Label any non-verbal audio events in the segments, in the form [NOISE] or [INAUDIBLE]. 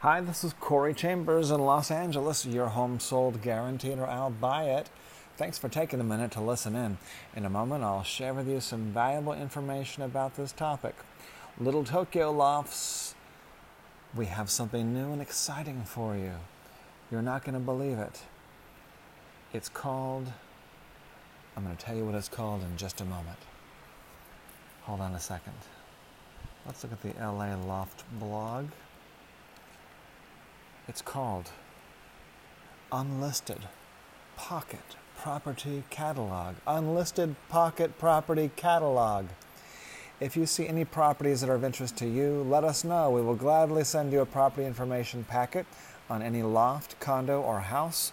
Hi, this is Corey Chambers in Los Angeles. Your home sold guaranteed or I'll buy it. Thanks for taking a minute to listen in. In a moment, I'll share with you some valuable information about this topic. Little Tokyo Lofts, we have something new and exciting for you. You're not going to believe it. It's called, I'm going to tell you what it's called in just a moment. Hold on a second. Let's look at the LA Loft blog. It's called Unlisted Pocket Property Catalog. Unlisted Pocket Property Catalog. If you see any properties that are of interest to you, let us know. We will gladly send you a property information packet on any loft, condo, or house,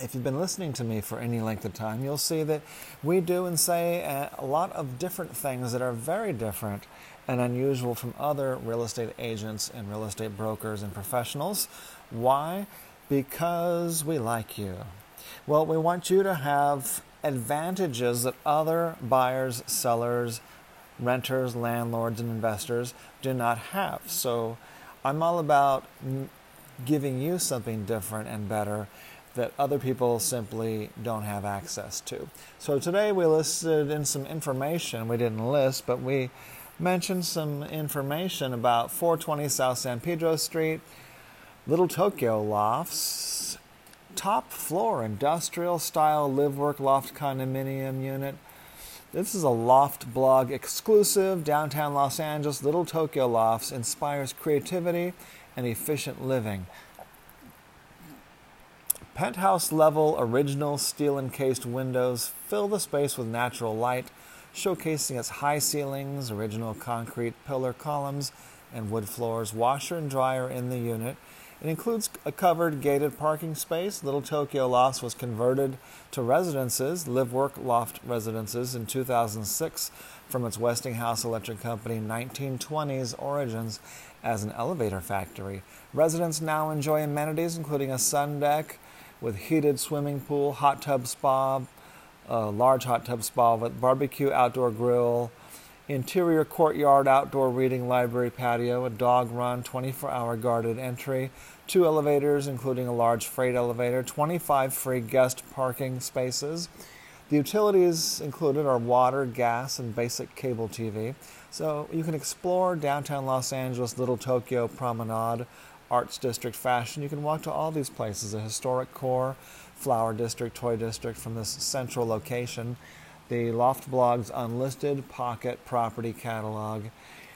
If you've been listening to me for any length of time, you'll see that we do and say uh, a lot of different things that are very different and unusual from other real estate agents and real estate brokers and professionals. Why? Because we like you. Well, we want you to have advantages that other buyers, sellers, renters, landlords, and investors do not have. So I'm all about giving you something different and better that other people simply don't have access to. So today we listed in some information, we didn't list, but we mentioned some information about 420 South San Pedro Street, Little Tokyo Lofts, top floor industrial style live work loft condominium unit. This is a loft blog exclusive. Downtown Los Angeles, Little Tokyo Lofts inspires creativity and efficient living. Penthouse level original steel encased windows fill the space with natural light showcasing its high ceilings, original concrete pillar columns, and wood floors, washer and dryer in the unit. It includes a covered gated parking space. Little Tokyo Lofts was converted to residences, live work loft residences, in 2006 from its Westinghouse Electric Company 1920s origins as an elevator factory. Residents now enjoy amenities including a sun deck with heated swimming pool, hot tub spa, a large hot tub spa with barbecue outdoor grill, interior courtyard outdoor reading library patio, a dog run, 24 hour guarded entry, two elevators, including a large freight elevator, 25 free guest parking spaces. The utilities included are water, gas, and basic cable TV. So you can explore downtown Los Angeles, Little Tokyo Promenade, Arts District fashion. You can walk to all these places, a historic core, flower district, toy district from this central location. The Loft Blog's unlisted pocket property catalog.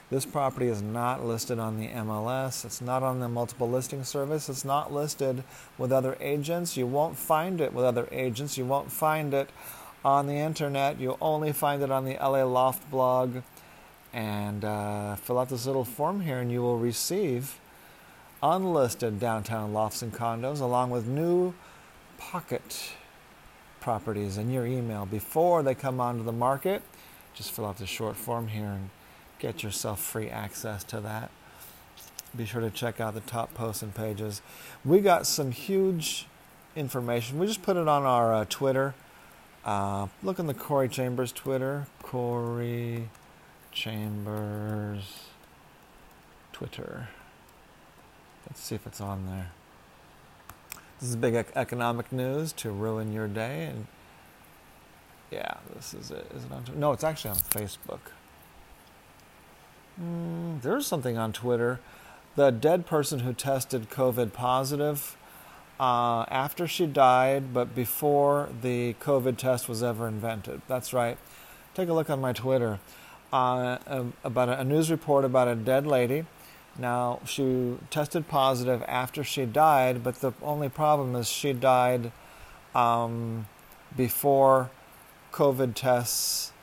This property is not listed on the MLS. It's not on the multiple listing service. It's not listed with other agents. You won't find it with other agents. You won't find it on the internet. You'll only find it on the LA Loft blog. And uh, fill out this little form here, and you will receive unlisted downtown lofts and condos along with new pocket properties in your email before they come onto the market. Just fill out the short form here and get yourself free access to that. Be sure to check out the top posts and pages. We got some huge information. We just put it on our uh, Twitter. Uh, look in the Corey Chambers Twitter. Corey Chambers Twitter. Let's see if it's on there. This is big economic news to ruin your day. And yeah, this is it. Is it on? No, it's actually on Facebook. Mm, there's something on Twitter. The dead person who tested COVID positive uh, after she died, but before the COVID test was ever invented. That's right. Take a look on my Twitter. Uh, about a, a news report about a dead lady now, she tested positive after she died, but the only problem is she died um, before COVID tests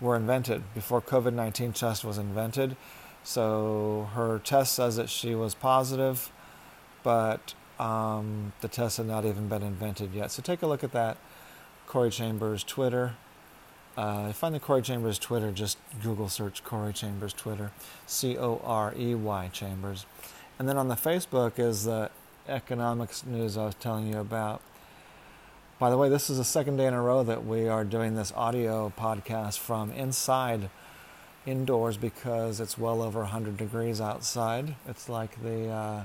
were invented, before COVID 19 test was invented. So her test says that she was positive, but um, the test had not even been invented yet. So take a look at that Corey Chambers Twitter. Uh, find the Corey Chambers Twitter, just Google search Corey Chambers Twitter, C O R E Y Chambers. And then on the Facebook is the economics news I was telling you about. By the way, this is the second day in a row that we are doing this audio podcast from inside indoors because it's well over 100 degrees outside. It's like the uh,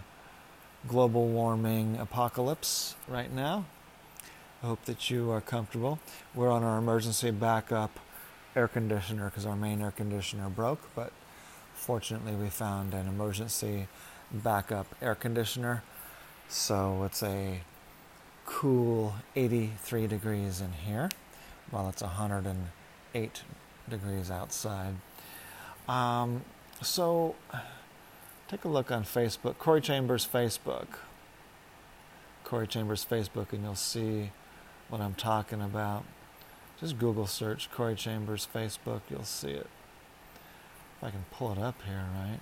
global warming apocalypse right now. I hope that you are comfortable. We're on our emergency backup air conditioner because our main air conditioner broke, but fortunately we found an emergency backup air conditioner. So it's a cool 83 degrees in here while it's 108 degrees outside. Um, so take a look on Facebook, Corey Chambers Facebook. Corey Chambers Facebook, and you'll see what I'm talking about. Just Google search Corey Chambers Facebook, you'll see it. If I can pull it up here, right?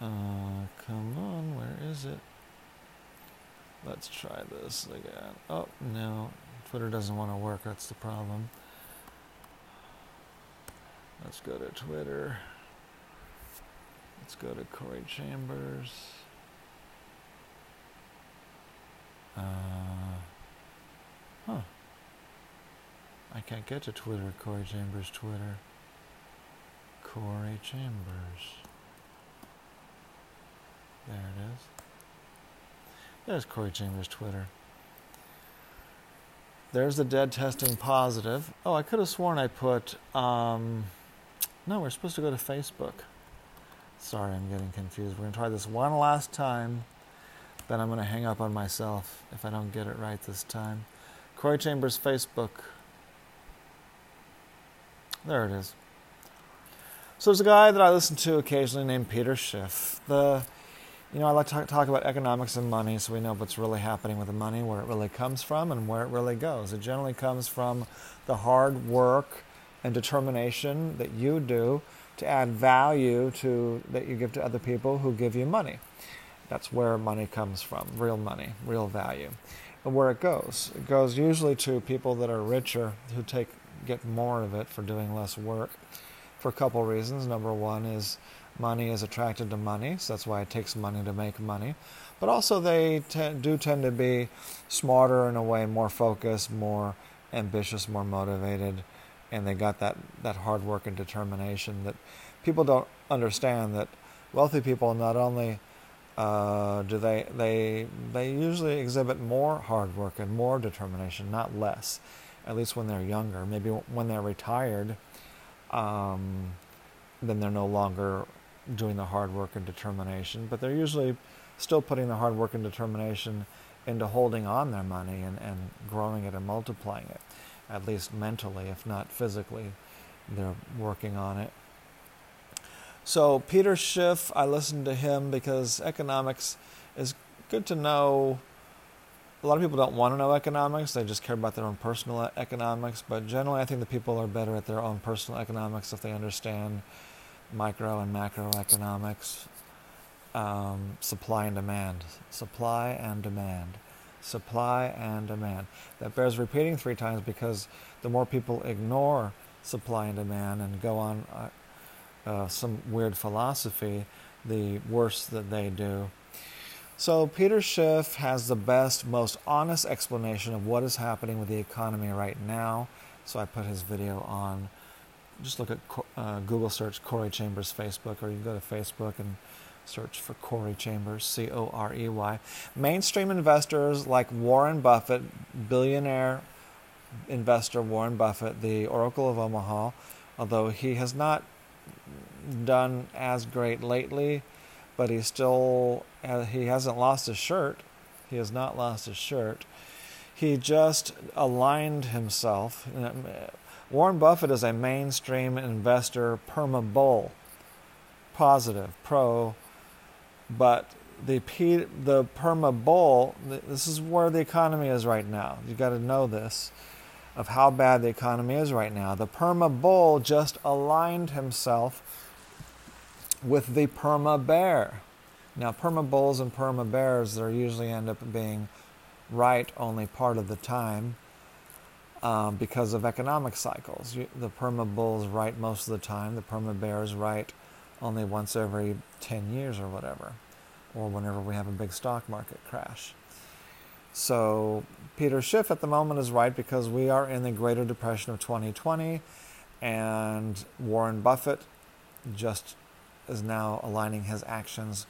Uh, come on, where is it? Let's try this again. Oh, no. Twitter doesn't want to work. That's the problem. Let's go to Twitter. Let's go to Corey Chambers. Uh, I can't get to Twitter, Corey Chambers Twitter. Corey Chambers. There it is. There's Corey Chambers Twitter. There's the dead testing positive. Oh, I could have sworn I put. Um, no, we're supposed to go to Facebook. Sorry, I'm getting confused. We're going to try this one last time. Then I'm going to hang up on myself if I don't get it right this time. Corey Chambers Facebook. There it is. So there's a guy that I listen to occasionally named Peter Schiff. The you know, I like to talk about economics and money so we know what's really happening with the money, where it really comes from, and where it really goes. It generally comes from the hard work and determination that you do to add value to that you give to other people who give you money. That's where money comes from, real money, real value. And where it goes, it goes usually to people that are richer who take get more of it for doing less work for a couple reasons. Number one is money is attracted to money, so that's why it takes money to make money. But also, they t- do tend to be smarter in a way, more focused, more ambitious, more motivated, and they got that, that hard work and determination that people don't understand. That wealthy people not only uh, do they they they usually exhibit more hard work and more determination, not less. At least when they're younger. Maybe when they're retired, um, then they're no longer doing the hard work and determination, but they're usually still putting the hard work and determination into holding on their money and, and growing it and multiplying it, at least mentally, if not physically. They're working on it. So, Peter Schiff, I listen to him because economics is good to know. A lot of people don't want to know economics, they just care about their own personal economics. But generally, I think the people are better at their own personal economics if they understand micro and macroeconomics, um, supply and demand, supply and demand, supply and demand. That bears repeating three times because the more people ignore supply and demand and go on uh, uh, some weird philosophy, the worse that they do. So, Peter Schiff has the best, most honest explanation of what is happening with the economy right now. So, I put his video on just look at uh, Google search Corey Chambers Facebook, or you can go to Facebook and search for Corey Chambers, C O R E Y. Mainstream investors like Warren Buffett, billionaire investor Warren Buffett, the Oracle of Omaha, although he has not done as great lately, but he still uh, he hasn't lost his shirt. He has not lost his shirt. He just aligned himself. Warren Buffett is a mainstream investor, perma bull, positive, pro, but the P, the perma bull, this is where the economy is right now. You got to know this of how bad the economy is right now. The perma bull just aligned himself with the perma bear. Now, perma bulls and perma bears, they usually end up being right only part of the time um, because of economic cycles. You, the perma bulls right most of the time. The perma bears right only once every 10 years or whatever, or whenever we have a big stock market crash. So Peter Schiff at the moment is right because we are in the Greater Depression of 2020, and Warren Buffett just is now aligning his actions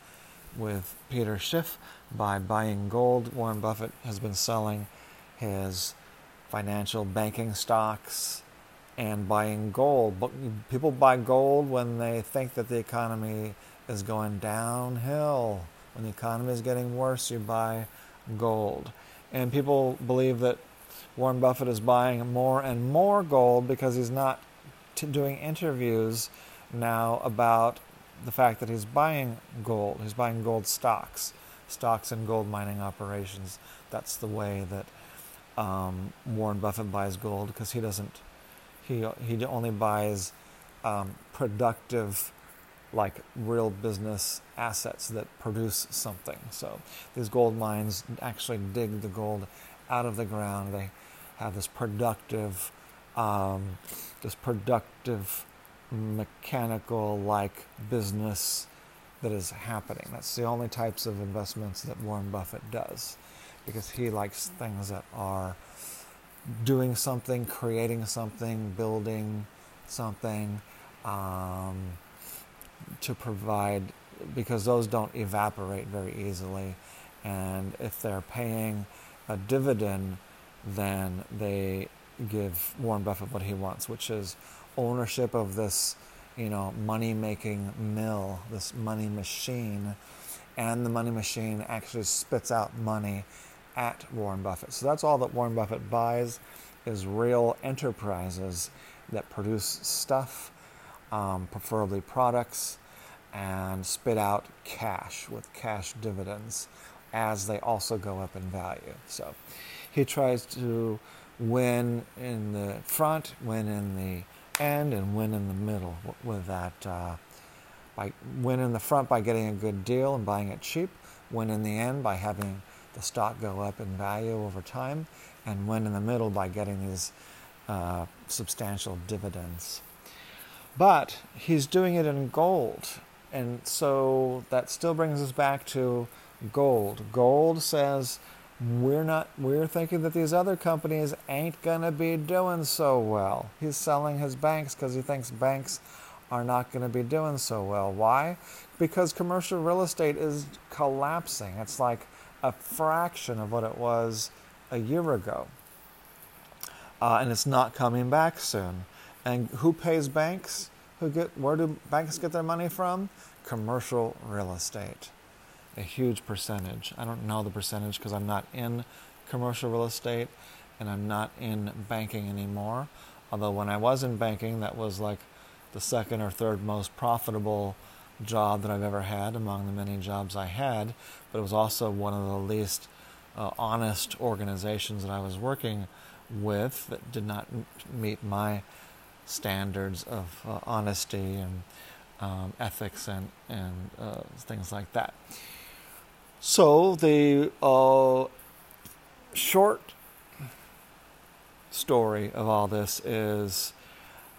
with Peter Schiff by buying gold. Warren Buffett has been selling his financial banking stocks and buying gold. But people buy gold when they think that the economy is going downhill. When the economy is getting worse, you buy gold. And people believe that Warren Buffett is buying more and more gold because he's not t- doing interviews now about the fact that he's buying gold. He's buying gold stocks, stocks and gold mining operations. That's the way that um, Warren Buffett buys gold because he doesn't. He he only buys um, productive, like real business assets that produce something. So these gold mines actually dig the gold out of the ground. They have this productive, um, this productive mechanical like business that is happening. That's the only types of investments that Warren Buffett does because he likes things that are doing something, creating something, building something um, to provide, because those don't evaporate very easily. And if they're paying a dividend, then they give Warren Buffett what he wants, which is ownership of this, you know, money making mill, this money machine, and the money machine actually spits out money at Warren Buffett. So that's all that Warren Buffett buys is real enterprises that produce stuff, um, preferably products, and spit out cash with cash dividends as they also go up in value. So he tries to win in the front, win in the end, and win in the middle with that. Uh, by win in the front by getting a good deal and buying it cheap, win in the end by having the stock go up in value over time, and win in the middle by getting these uh, substantial dividends. But he's doing it in gold, and so that still brings us back to gold. Gold says we're not we're thinking that these other companies ain't to be doing so well. He's selling his banks cuz he thinks banks are not going to be doing so well. Why? Because commercial real estate is collapsing. It's like a fraction of what it was a year ago. Uh, and it's not coming back soon. And who pays banks? Who get where do banks get their money from? Commercial real estate. A huge percentage. I don't know the percentage because I'm not in commercial real estate and I'm not in banking anymore. Although when I was in banking, that was like the second or third most profitable job that I've ever had among the many jobs I had, but it was also one of the least uh, honest organizations that I was working with that did not m- meet my standards of uh, honesty and um, ethics and, and uh, things like that. So the uh, short story of all this is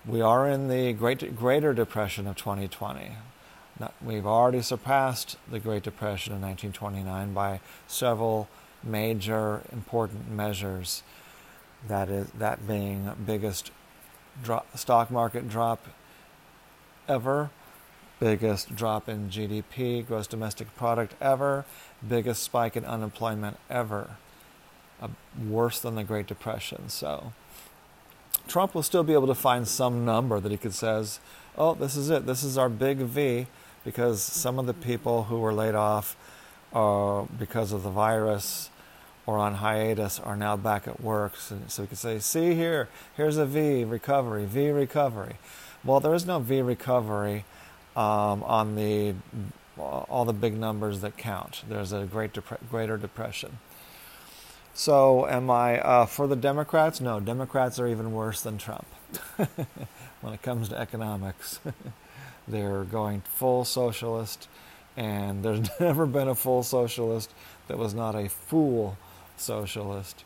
we are in the great, Greater Depression of 2020. We've already surpassed the Great Depression of 1929 by several major important measures. That is that being biggest stock market drop ever, biggest drop in GDP, gross domestic product ever, biggest spike in unemployment ever, uh, worse than the Great Depression. So Trump will still be able to find some number that he could says, "Oh, this is it. This is our big V." because some of the people who were laid off uh, because of the virus or on hiatus are now back at work. So, so we could say, see here, here's a V recovery, V recovery. Well, there is no V recovery um, on the all the big numbers that count. There's a great greater depression. So, am I uh, for the Democrats? No, Democrats are even worse than Trump [LAUGHS] when it comes to economics. [LAUGHS] They're going full socialist, and there's [LAUGHS] never been a full socialist that was not a fool socialist.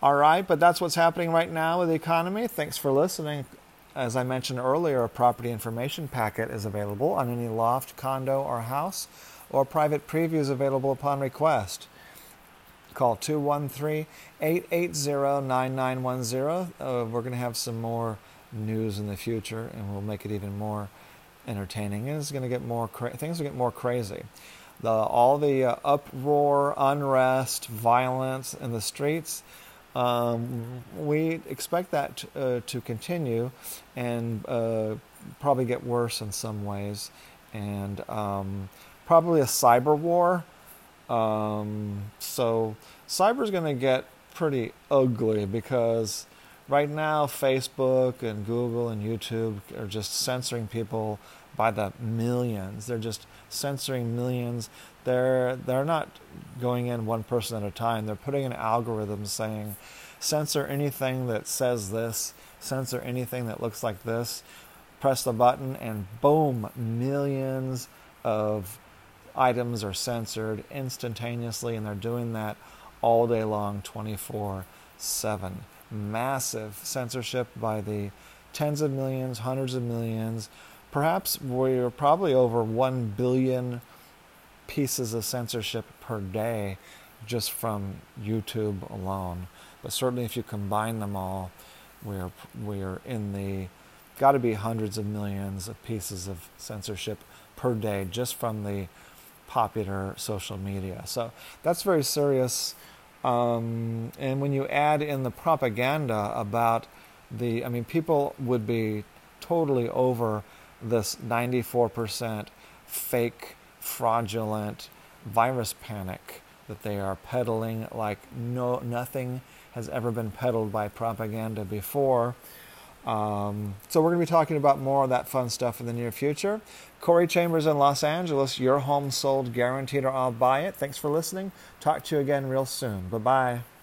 All right, but that's what's happening right now with the economy. Thanks for listening. As I mentioned earlier, a property information packet is available on any loft, condo, or house, or private previews available upon request. Call 213 880 9910. Uh, we're going to have some more news in the future, and we'll make it even more entertaining. And it's going to get more cra- things will get more crazy. The, all the uh, uproar, unrest, violence in the streets um, we expect that to, uh, to continue and uh, probably get worse in some ways, and um, probably a cyber war. Um, so cyber is going to get pretty ugly because right now Facebook and Google and YouTube are just censoring people by the millions. They're just censoring millions. They're they're not going in one person at a time. They're putting in algorithms saying censor anything that says this, censor anything that looks like this. Press the button and boom, millions of items are censored instantaneously and they're doing that all day long 24 7 massive censorship by the tens of millions hundreds of millions perhaps we're probably over 1 billion pieces of censorship per day just from YouTube alone. But certainly, if you combine them all, we're we're in the got to be hundreds of millions of pieces of censorship per day just from the popular social media. So that's very serious. Um, and when you add in the propaganda about the, I mean, people would be totally over this 94% fake, fraudulent virus panic that they are peddling like no nothing has ever been peddled by propaganda before. Um, so we're going to be talking about more of that fun stuff in the near future. Corey Chambers in Los Angeles, your home sold guaranteed or I'll buy it. Thanks for listening. Talk to you again real soon. Bye bye.